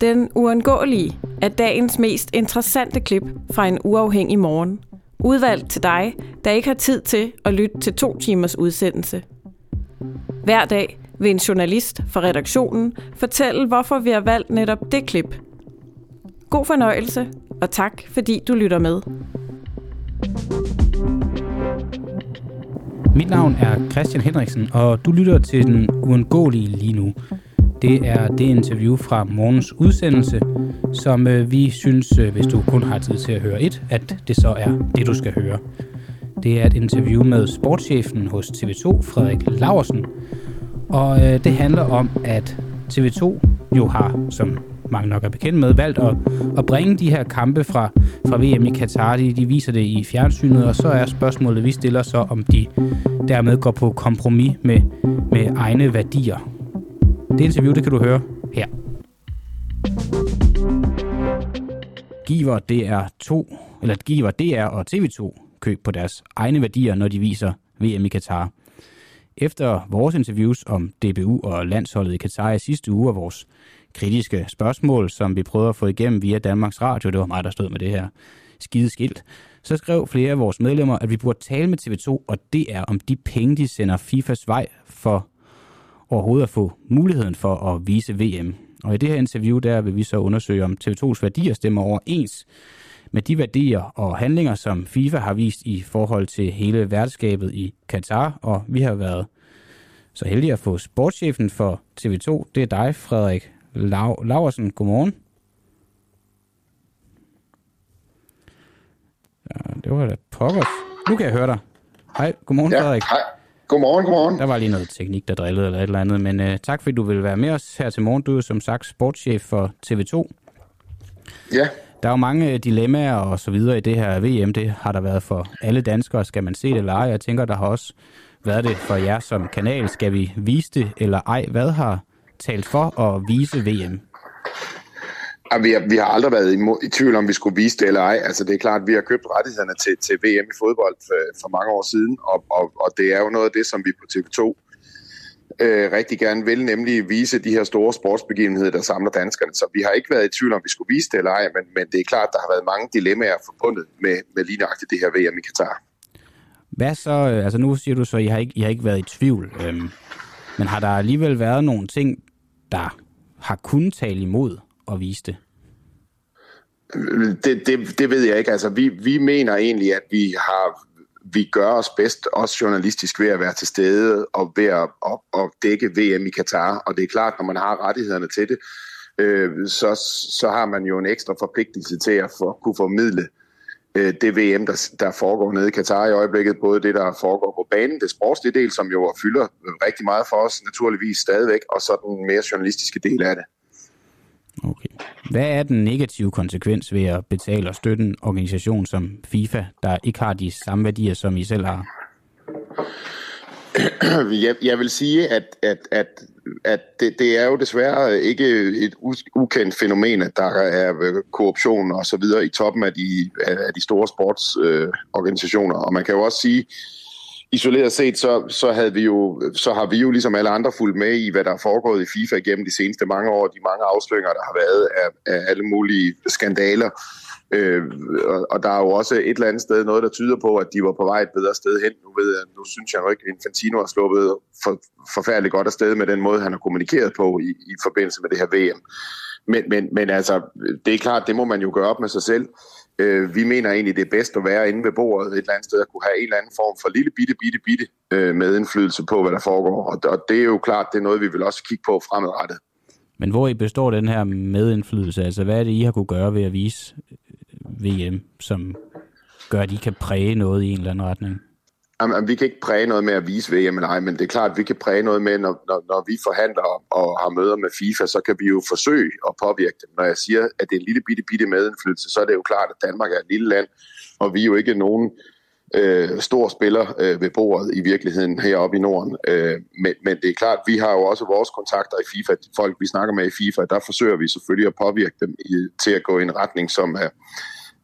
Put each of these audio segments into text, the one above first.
Den uundgåelige er dagens mest interessante klip fra en uafhængig morgen. Udvalgt til dig, der ikke har tid til at lytte til to timers udsendelse. Hver dag vil en journalist fra redaktionen fortælle, hvorfor vi har valgt netop det klip. God fornøjelse, og tak fordi du lytter med. Mit navn er Christian Henriksen, og du lytter til Den Uundgåelige lige nu. Det er det interview fra morgens udsendelse, som øh, vi synes, øh, hvis du kun har tid til at høre et, at det så er det, du skal høre. Det er et interview med sportschefen hos TV2, Frederik Laversen. Og øh, det handler om, at TV2 jo har, som mange nok er bekendt med, valgt at, at bringe de her kampe fra, fra VM i Katar. De, de viser det i fjernsynet, og så er spørgsmålet, vi stiller så, om de dermed går på kompromis med, med egne værdier. Det interview, det kan du høre her. Giver DR2, eller giver DR og TV2 køb på deres egne værdier, når de viser VM i Katar. Efter vores interviews om DBU og landsholdet i Katar i sidste uge og vores kritiske spørgsmål, som vi prøvede at få igennem via Danmarks Radio, det var mig, der stod med det her skide skilt, så skrev flere af vores medlemmer, at vi burde tale med TV2 og det er om de penge, de sender FIFAs vej for overhovedet at få muligheden for at vise VM. Og i det her interview, der vil vi så undersøge, om TV2's værdier stemmer overens med de værdier og handlinger, som FIFA har vist i forhold til hele værtskabet i Katar. Og vi har været så heldige at få sportschefen for TV2. Det er dig, Frederik Lau- Laversen. Godmorgen. Ja, det var da pokkers. Nu kan jeg høre dig. Hej, godmorgen, Ja, Frederik. hej. Godmorgen, godmorgen. Der var lige noget teknik, der drillede eller et eller andet, men uh, tak fordi du vil være med os her til morgen. Du er som sagt sportschef for TV2. Ja, Der er jo mange øh, dilemmaer og så videre i det her VM. Det har der været for alle danskere. Skal man se det eller ej? Jeg tænker, der har også været det for jer som kanal. Skal vi vise det eller ej? Hvad har talt for at vise VM? Vi har, vi har aldrig været imod, i tvivl om, vi skulle vise det eller ej. Altså, det er klart, at vi har købt rettighederne til, til VM i fodbold for, for mange år siden, og, og, og det er jo noget af det, som vi på TV2 øh, rigtig gerne vil, nemlig vise de her store sportsbegivenheder, der samler danskerne. Så vi har ikke været i tvivl om, vi skulle vise det eller ej, men, men det er klart, der har været mange dilemmaer forbundet med, med lige nøjagtigt det her VM i Katar. Hvad så? Øh, altså nu siger du så, at I har ikke, I har ikke været i tvivl. Øhm, men har der alligevel været nogle ting, der har kunnet tale imod at vise det? Det, det, det ved jeg ikke. Altså, vi, vi mener egentlig, at vi har vi gør os bedst, også journalistisk, ved at være til stede og ved at, at, at dække VM i Katar. Og det er klart, når man har rettighederne til det, øh, så, så har man jo en ekstra forpligtelse til at for, kunne formidle øh, det VM, der, der foregår nede i Katar i øjeblikket. Både det, der foregår på banen, det sportslige del, som jo fylder rigtig meget for os, naturligvis stadigvæk, og så den mere journalistiske del af det. Okay. Hvad er den negative konsekvens ved at betale og støtte en organisation som FIFA, der ikke har de samme værdier, som I selv har? jeg, jeg vil sige, at, at, at, at det, det er jo desværre ikke et ukendt fænomen, at der er øh, korruption og så videre i toppen af de, af de store sportsorganisationer. Øh, og man kan jo også sige, isoleret set, så, så, havde vi jo, så har vi jo ligesom alle andre fulgt med i, hvad der er foregået i FIFA gennem de seneste mange år, de mange afsløringer, der har været af, af alle mulige skandaler. Øh, og, og der er jo også et eller andet sted noget, der tyder på, at de var på vej et bedre sted hen. Nu, ved jeg, nu synes jeg jo ikke, at Infantino har sluppet for, forfærdeligt godt afsted med den måde, han har kommunikeret på i, i forbindelse med det her VM. Men, men, men altså, det er klart, det må man jo gøre op med sig selv. Øh, vi mener egentlig, det er bedst at være inde ved bordet et eller andet sted, at kunne have en eller anden form for lille bitte, bitte, bitte øh, medindflydelse på, hvad der foregår. Og, og det er jo klart, det er noget, vi vil også kigge på fremadrettet. Men hvor I består den her medindflydelse? Altså, hvad er det, I har kunne gøre ved at vise øh, VM, som gør, at I kan præge noget i en eller anden retning? Jamen, vi kan ikke præge noget med at vise VM, nej, men det er klart, at vi kan præge noget med, når, når, når vi forhandler og har møder med FIFA, så kan vi jo forsøge at påvirke dem. Når jeg siger, at det er en lille bitte, bitte medindflydelse, så er det jo klart, at Danmark er et lille land, og vi er jo ikke nogen øh, stor spiller øh, ved bordet i virkeligheden heroppe i Norden. Øh, men, men det er klart, vi har jo også vores kontakter i FIFA, de folk vi snakker med i FIFA, der forsøger vi selvfølgelig at påvirke dem i, til at gå i en retning, som er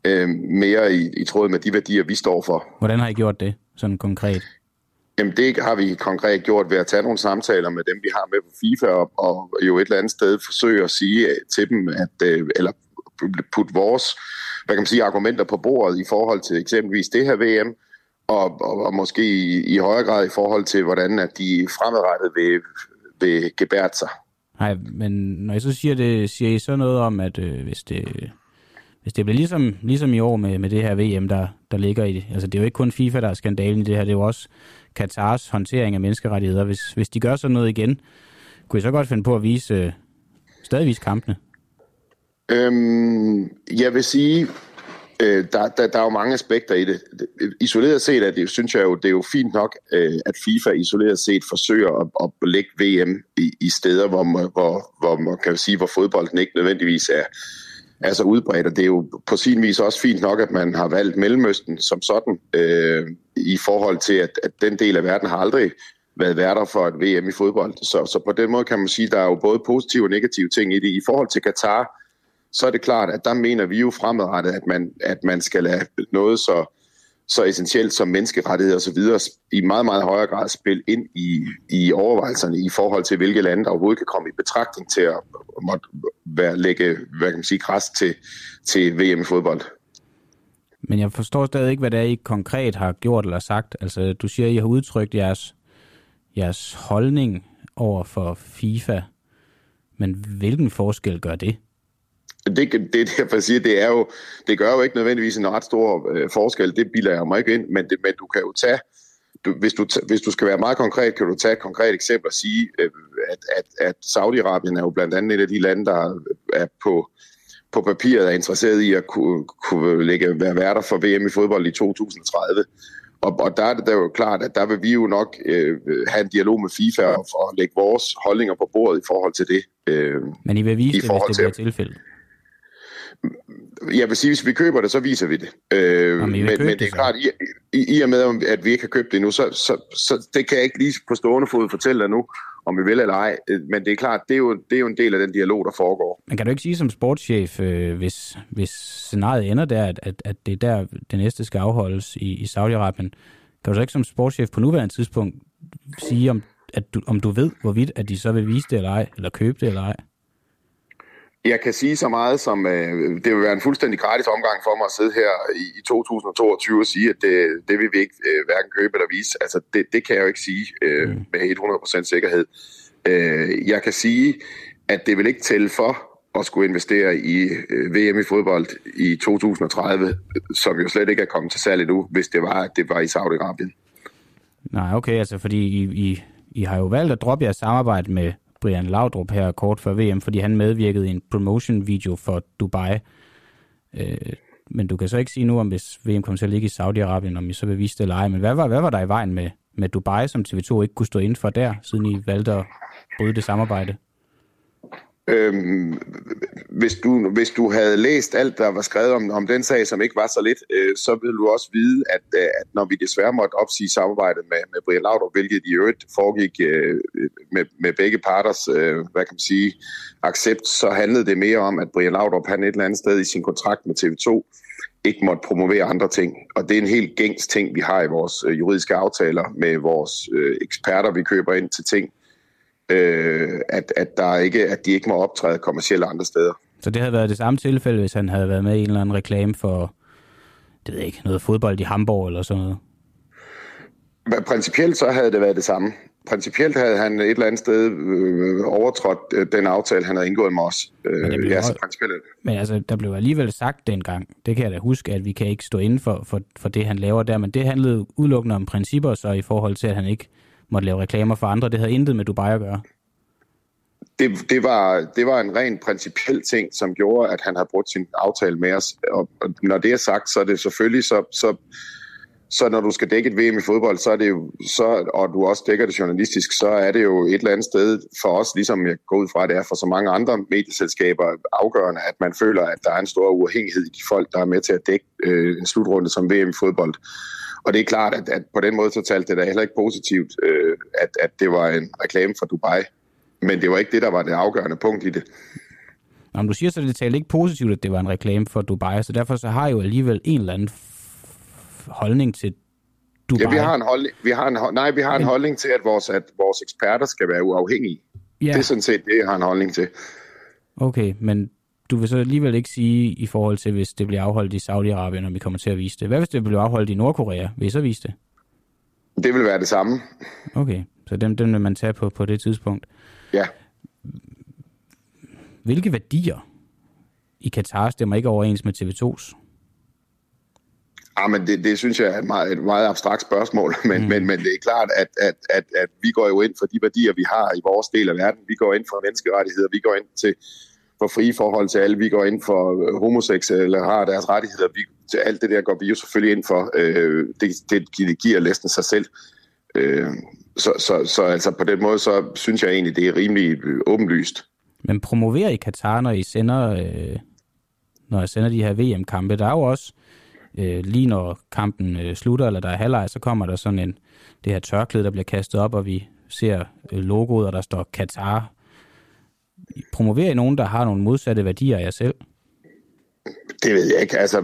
øh, mere i, i tråd med de værdier, vi står for. Hvordan har I gjort det, sådan konkret? Jamen det har vi konkret gjort ved at tage nogle samtaler med dem, vi har med på FIFA, og, og jo et eller andet sted forsøge at sige til dem, at, øh, eller putte vores hvad kan man sige, argumenter på bordet i forhold til eksempelvis det her VM, og, og, og måske i, i højere grad i forhold til, hvordan at de fremadrettet vil, vil gebære sig. Nej, men når jeg så siger det, siger I så noget om, at øh, hvis det hvis det bliver ligesom, ligesom i år med, med det her VM, der, der ligger i det. Altså, det er jo ikke kun FIFA, der er skandalen i det her. Det er jo også Katars håndtering af menneskerettigheder. Hvis, hvis de gør sådan noget igen, kunne I så godt finde på at vise, øh, stadig vise kampene? Øhm, jeg vil sige, øh, der, der, der er jo mange aspekter i det. Isoleret set, at det, synes jeg jo, det er jo fint nok, øh, at FIFA isoleret set forsøger at, at lægge VM i, i steder, hvor, hvor, hvor man kan sige, hvor fodbolden ikke nødvendigvis er, er så udbredt, og det er jo på sin vis også fint nok, at man har valgt Mellemøsten som sådan, øh, i forhold til, at, at den del af verden har aldrig været værter for et VM i fodbold. Så, så på den måde kan man sige, at der er jo både positive og negative ting i det. I forhold til Katar, så er det klart, at der mener vi jo fremadrettet, at man, at man skal lade noget så, så essentielt som menneskerettigheder osv. i meget, meget højere grad spille ind i, i overvejelserne i forhold til, hvilke lande der overhovedet kan komme i betragtning til at måtte være, lægge hvad kan man sige, græs til, til VM i fodbold. Men jeg forstår stadig ikke, hvad det er, I konkret har gjort eller sagt. Altså, du siger, at I har udtrykt jeres, jeres holdning over for FIFA. Men hvilken forskel gør det? Det, det er derfor, jeg siger, det, er jo, det gør jo ikke nødvendigvis en ret stor øh, forskel. Det bilder jeg mig ikke ind, men, det, men du kan jo tage, du, hvis, du, hvis du skal være meget konkret, kan du tage et konkret eksempel og sige, øh, at, at, at Saudi-Arabien er jo blandt andet et af de lande, der er på, på papiret er interesseret i at kunne, kunne lægge, være værter for VM i fodbold i 2030. Og, og der er det jo klart, at der vil vi jo nok øh, have en dialog med FIFA og, og lægge vores holdninger på bordet i forhold til det. Øh, Men I vil vise det, hvis det bliver tilfældet? Jeg vil sige, hvis vi køber det, så viser vi det. Øh, Jamen, men, men det er klart, i, i, i og med, at vi ikke har købt det endnu, så, så, så det kan jeg ikke lige på stående fod fortælle dig nu, om vi vil eller ej. Øh, men det er klart, det er jo, det er jo en del af den dialog, der foregår. Men kan du ikke sige som sportschef, øh, hvis, hvis scenariet ender der, at, at, at det er der, det næste skal afholdes i, i Saudi-Arabien, kan du så ikke som sportschef på nuværende tidspunkt sige, om, at du, om du ved, hvorvidt at de så vil vise det eller ej, eller købe det eller ej? Jeg kan sige så meget som, øh, det vil være en fuldstændig gratis omgang for mig at sidde her i, i 2022 og sige, at det, det vil vi ikke øh, hverken købe eller vise. Altså, det, det kan jeg jo ikke sige øh, mm. med 100% sikkerhed. Øh, jeg kan sige, at det vil ikke tælle for at skulle investere i øh, VM i fodbold i 2030, som jo slet ikke er kommet til salg endnu, hvis det var, at det var i Saudi-Arabien. Nej, okay, altså fordi I, I, I har jo valgt at droppe jeres samarbejde med Brian Laudrup her kort før VM, fordi han medvirkede i en promotion-video for Dubai. Øh, men du kan så ikke sige nu, om hvis VM kommer til at ligge i Saudi-Arabien, om I så vil vise det eller ej. Men hvad var, hvad var der i vejen med, med Dubai, som TV2 ikke kunne stå inden for der, siden I valgte at bryde det samarbejde? Øhm, hvis, du, hvis du havde læst alt, der var skrevet om, om den sag, som ikke var så lidt, øh, så ville du også vide, at, øh, at når vi desværre måtte opsige samarbejdet med, med Brian Laudrup, hvilket i øvrigt foregik øh, med, med begge parters, øh, hvad kan man sige, accept, så handlede det mere om, at Brian Laudrup, han et eller andet sted i sin kontrakt med TV2, ikke måtte promovere andre ting. Og det er en helt gængs ting, vi har i vores øh, juridiske aftaler med vores øh, eksperter, vi køber ind til ting, øh, at, at, der ikke, at de ikke må optræde kommercielt andre steder. Så det havde været det samme tilfælde, hvis han havde været med i en eller anden reklame for, det ved jeg ikke, noget fodbold i Hamburg eller sådan noget? Principielt så havde det været det samme. Principielt havde han et eller andet sted øh, overtrådt øh, den aftale, han havde indgået med os. Øh, men, blev, ja, så principielt. men altså, der blev alligevel sagt dengang, det kan jeg da huske, at vi kan ikke stå inden for, for, for det, han laver der, men det handlede udelukkende om principper, så i forhold til, at han ikke måtte lave reklamer for andre. Det havde intet med Dubai at gøre. Det, det, var, det var en ren principiel ting, som gjorde, at han havde brugt sin aftale med os. Og, og når det er sagt, så er det selvfølgelig så, så, så når du skal dække et VM i fodbold, så er det jo, så, og du også dækker det journalistisk, så er det jo et eller andet sted for os, ligesom jeg går ud fra, at det er for så mange andre medieselskaber afgørende, at man føler, at der er en stor uafhængighed i de folk, der er med til at dække øh, en slutrunde som VM i fodbold. Og det er klart, at, at på den måde så talte det da heller ikke positivt, øh, at, at det var en reklame for Dubai. Men det var ikke det, der var det afgørende punkt i det. Nå, du siger så, at det talte ikke positivt, at det var en reklame for Dubai, så derfor så har jeg jo alligevel en eller anden holdning til Dubai? Ja, vi har en holdning, vi har en, nej, vi har en holdning til, at vores, at vores eksperter skal være uafhængige. Ja. Det er sådan set det, jeg har en holdning til. Okay, men du vil så alligevel ikke sige i forhold til, hvis det bliver afholdt i Saudi-Arabien, når vi kommer til at vise det. Hvad hvis det bliver afholdt i Nordkorea? Vil I så vise det? Det vil være det samme. Okay, så dem, dem vil man tage på, på det tidspunkt. Ja. Hvilke værdier i Katar stemmer ikke overens med TV2's? Ja, men det, det synes jeg er et meget, et meget abstrakt spørgsmål, men, mm. men, men det er klart, at, at, at, at vi går jo ind for de værdier, vi har i vores del af verden. Vi går ind for menneskerettigheder, vi går ind til for frie forhold til alle, vi går ind for øh, homoseksuelle øh, har deres rettigheder. Vi, til alt det der går vi jo selvfølgelig ind for. Øh, det, det, giver næsten sig selv. Øh, så, så, så altså på den måde, så synes jeg egentlig, det er rimelig øh, åbenlyst. Men promoverer I Katar, når I sender, øh, når I sender de her VM-kampe? Der er jo også, øh, lige når kampen øh, slutter, eller der er halvleg, så kommer der sådan en, det her tørklæde, der bliver kastet op, og vi ser øh, logoet, og der står Katar. Promoverer I nogen, der har nogle modsatte værdier af jer selv? Det ved jeg ikke. Altså,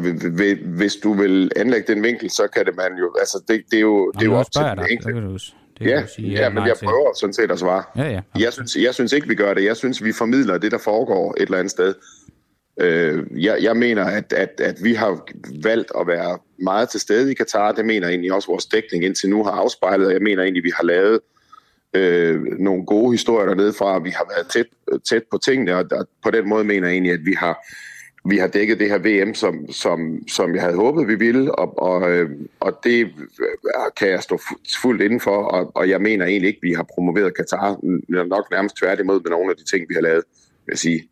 hvis du vil anlægge den vinkel, så kan det man jo... Altså, det, det er jo, det er jo op til den enkelte. Det ja, sige, ja, men jeg prøver sådan set at svare. Ja, ja. Jeg, synes, jeg synes ikke, vi gør det. Jeg synes, vi formidler det, der foregår et eller andet sted. Øh, jeg, jeg mener, at, at, at vi har valgt at være meget til stede i Katar. Det mener egentlig også vores dækning indtil nu har afspejlet. Og jeg mener egentlig, vi har lavet øh, Øh, nogle gode historier dernede fra. Vi har været tæt, tæt på tingene, og der, på den måde mener jeg egentlig, at vi har vi har dækket det her VM, som, som, som jeg havde håbet, vi ville, og, og, øh, og det øh, kan jeg stå fuldt indenfor, og, og jeg mener egentlig ikke, at vi har promoveret Katar, nok nærmest tværtimod med nogle af de ting, vi har lavet, vil jeg sige.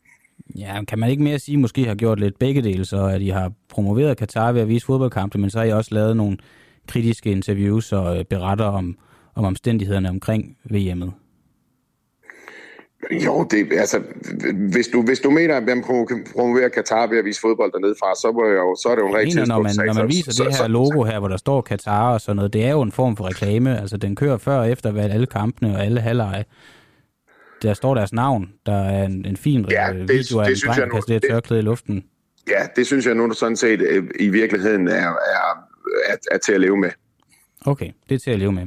Ja, kan man ikke mere sige, at måske har gjort lidt begge dele, så at I har promoveret Katar ved at vise fodboldkampe, men så har I også lavet nogle kritiske interviews og beretter om, om omstændighederne omkring VM'et? Jo, det, altså, hvis du, hvis du mener, at man promoverer Katar ved at vise fodbold dernede fra, så, må jeg jo, så er det jo en rigtig tidspunkt. Når man, når man viser så, det her logo her, hvor der står Katar og sådan noget, det er jo en form for reklame. Altså, den kører før og efter alle kampene og alle halvleje. Der står deres navn. Der er en, en fin ja, det, video af det, en dreng, der kaster det tørklæde i luften. Ja, det synes jeg nu sådan set øh, i virkeligheden er, er, er, er til at leve med. Okay, det er til at leve med.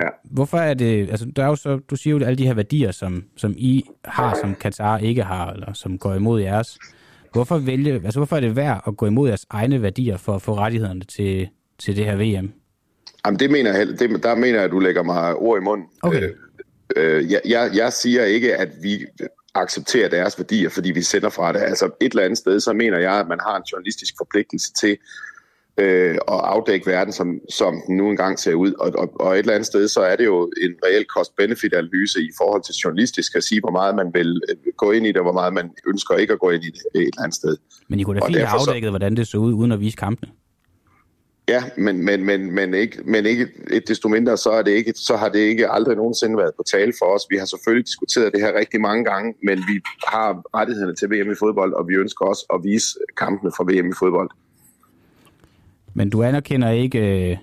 Ja. Hvorfor er det, altså der er jo så, du siger jo alle de her værdier, som, som I har, som Katar ikke har, eller som går imod jeres. Hvorfor, vælge, altså hvorfor er det værd at gå imod jeres egne værdier for at få rettighederne til, til det her VM? Jamen det mener jeg, det, der mener jeg, at du lægger mig ord i munden. Okay. Øh, øh, jeg, jeg, jeg siger ikke, at vi accepterer deres værdier, fordi vi sender fra det. Altså et eller andet sted, så mener jeg, at man har en journalistisk forpligtelse til øh, og afdække verden, som, som den nu engang ser ud. Og, og, og et eller andet sted, så er det jo en reel cost-benefit-analyse i forhold til journalistisk at sige, hvor meget man vil øh, gå ind i det, og hvor meget man ønsker ikke at gå ind i det et eller andet sted. Men I kunne da fint have afdækket, så... hvordan det så ud, uden at vise kampene. Ja, men, men, men, men, ikke, men ikke et desto mindre, så, er det ikke, så har det ikke aldrig nogensinde været på tale for os. Vi har selvfølgelig diskuteret det her rigtig mange gange, men vi har rettighederne til VM i fodbold, og vi ønsker også at vise kampene fra VM i fodbold. Men du anerkender ikke, øh,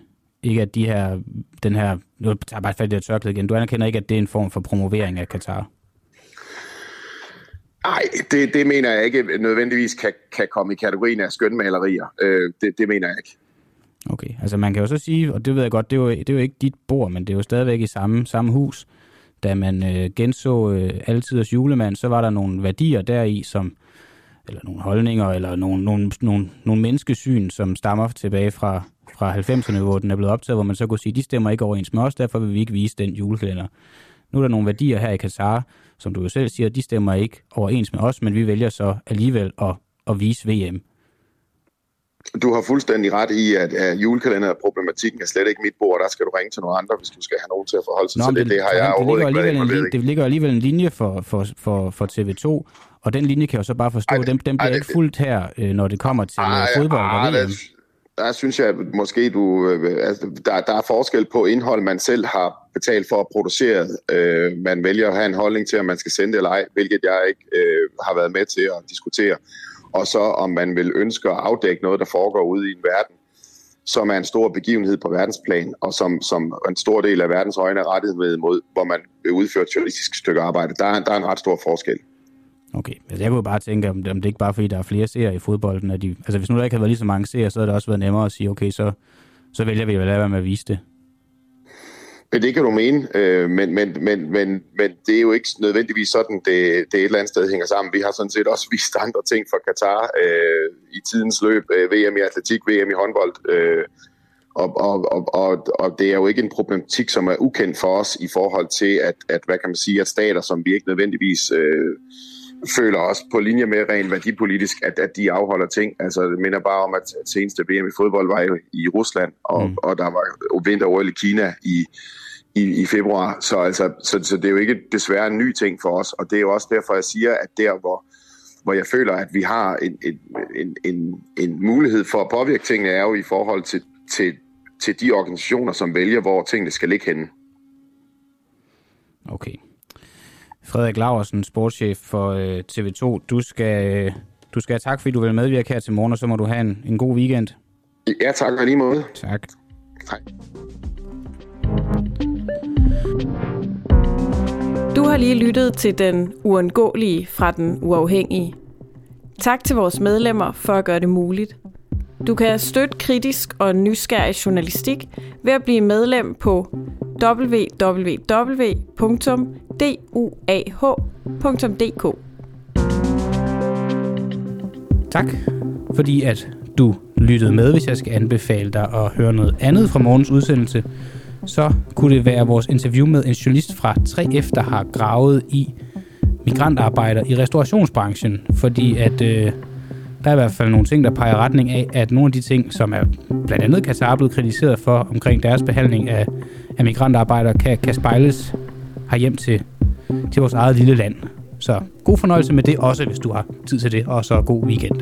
ikke at de her, den her, nu tager jeg bare fat i det tørklæde igen, du anerkender ikke, at det er en form for promovering af Katar? Nej, det, det mener jeg ikke nødvendigvis kan, kan komme i kategorien af skønmalerier. Øh, det, det mener jeg ikke. Okay, altså man kan jo så sige, og det ved jeg godt, det er jo, det er jo ikke dit bord, men det er jo stadigvæk i samme, samme hus. Da man øh, genså øh, altiders julemand, så var der nogle værdier deri, som eller nogle holdninger, eller nogle, nogle, nogle, nogle menneskesyn, som stammer tilbage fra, fra 90'erne, hvor den er blevet optaget, hvor man så kunne sige, de stemmer ikke overens med os, derfor vil vi ikke vise den julekalender. Nu er der nogle værdier her i Katar, som du jo selv siger, de stemmer ikke overens med os, men vi vælger så alligevel at, at vise VM. Du har fuldstændig ret i, at, at julekalenderproblematikken er slet ikke mit bord. Der skal du ringe til nogle andre, hvis du skal have nogen til at forholde sig Nå, til det. Det har jeg overhovedet ikke været en, Det ligger alligevel en linje for, for, for, for TV2, og den linje kan jeg jo så bare forstå, ej, den, den bliver ej, ikke fuldt her, øh, når det kommer til ej, fodbold ej, og VM. Der, der synes jeg at måske, du, øh, altså, der, der er forskel på indhold, man selv har betalt for at producere. Øh, man vælger at have en holdning til, om man skal sende det eller ej, hvilket jeg ikke øh, har været med til at diskutere. Og så om man vil ønske at afdække noget, der foregår ude i en verden, som er en stor begivenhed på verdensplan, og som, som en stor del af verdens øjne er rettet med mod, hvor man vil udføre et journalistisk stykke arbejde. Der er, der er en ret stor forskel. Okay, altså jeg kunne bare tænke, om det, om det ikke bare fordi, der er flere serier i fodbolden. At de, altså hvis nu der ikke havde været lige så mange serier, så havde det også været nemmere at sige, okay, så, så vælger vi at lade være med at vise det. Men det kan du mene, øh, men, men, men, men, men det er jo ikke nødvendigvis sådan, det, det et eller andet sted hænger sammen. Vi har sådan set også vist andre ting for Katar øh, i tidens løb. Øh, VM i atletik, VM i håndbold. Øh, og, og, og, og, og det er jo ikke en problematik, som er ukendt for os i forhold til, at, at hvad kan man sige, at stater, som vi ikke nødvendigvis øh, føler os på linje med rent værdipolitisk, at, at de afholder ting. Altså, det minder bare om, at seneste VM i fodbold var jo i Rusland, og, mm. og der var vinter i Kina i, i, i februar. Så, altså, så, så det er jo ikke desværre en ny ting for os, og det er jo også derfor, jeg siger, at der, hvor, hvor jeg føler, at vi har en, en, en, en, en mulighed for at påvirke tingene, er jo i forhold til, til, til de organisationer, som vælger, hvor tingene skal ligge henne. Okay. Frederik Laversen, sportschef for øh, TV2. Du skal, øh, du skal have tak, fordi du vil medvirke her til morgen, og så må du have en, en god weekend. Ja, tak og lige måde. Tak. Hej. Du har lige lyttet til den uundgåelige fra den uafhængige. Tak til vores medlemmer for at gøre det muligt. Du kan støtte kritisk og nysgerrig journalistik ved at blive medlem på www.duah.dk. Tak, fordi at du lyttede med. Hvis jeg skal anbefale dig at høre noget andet fra morgens udsendelse, så kunne det være vores interview med en journalist fra 3F, der har gravet i migrantarbejder i restaurationsbranchen, fordi at øh, der er i hvert fald nogle ting, der peger retning af, at nogle af de ting, som er blandt andet Katar blevet kritiseret for omkring deres behandling af, af migrantarbejdere, kan, kan spejles hjem til, til vores eget lille land. Så god fornøjelse med det også, hvis du har tid til det, og så god weekend.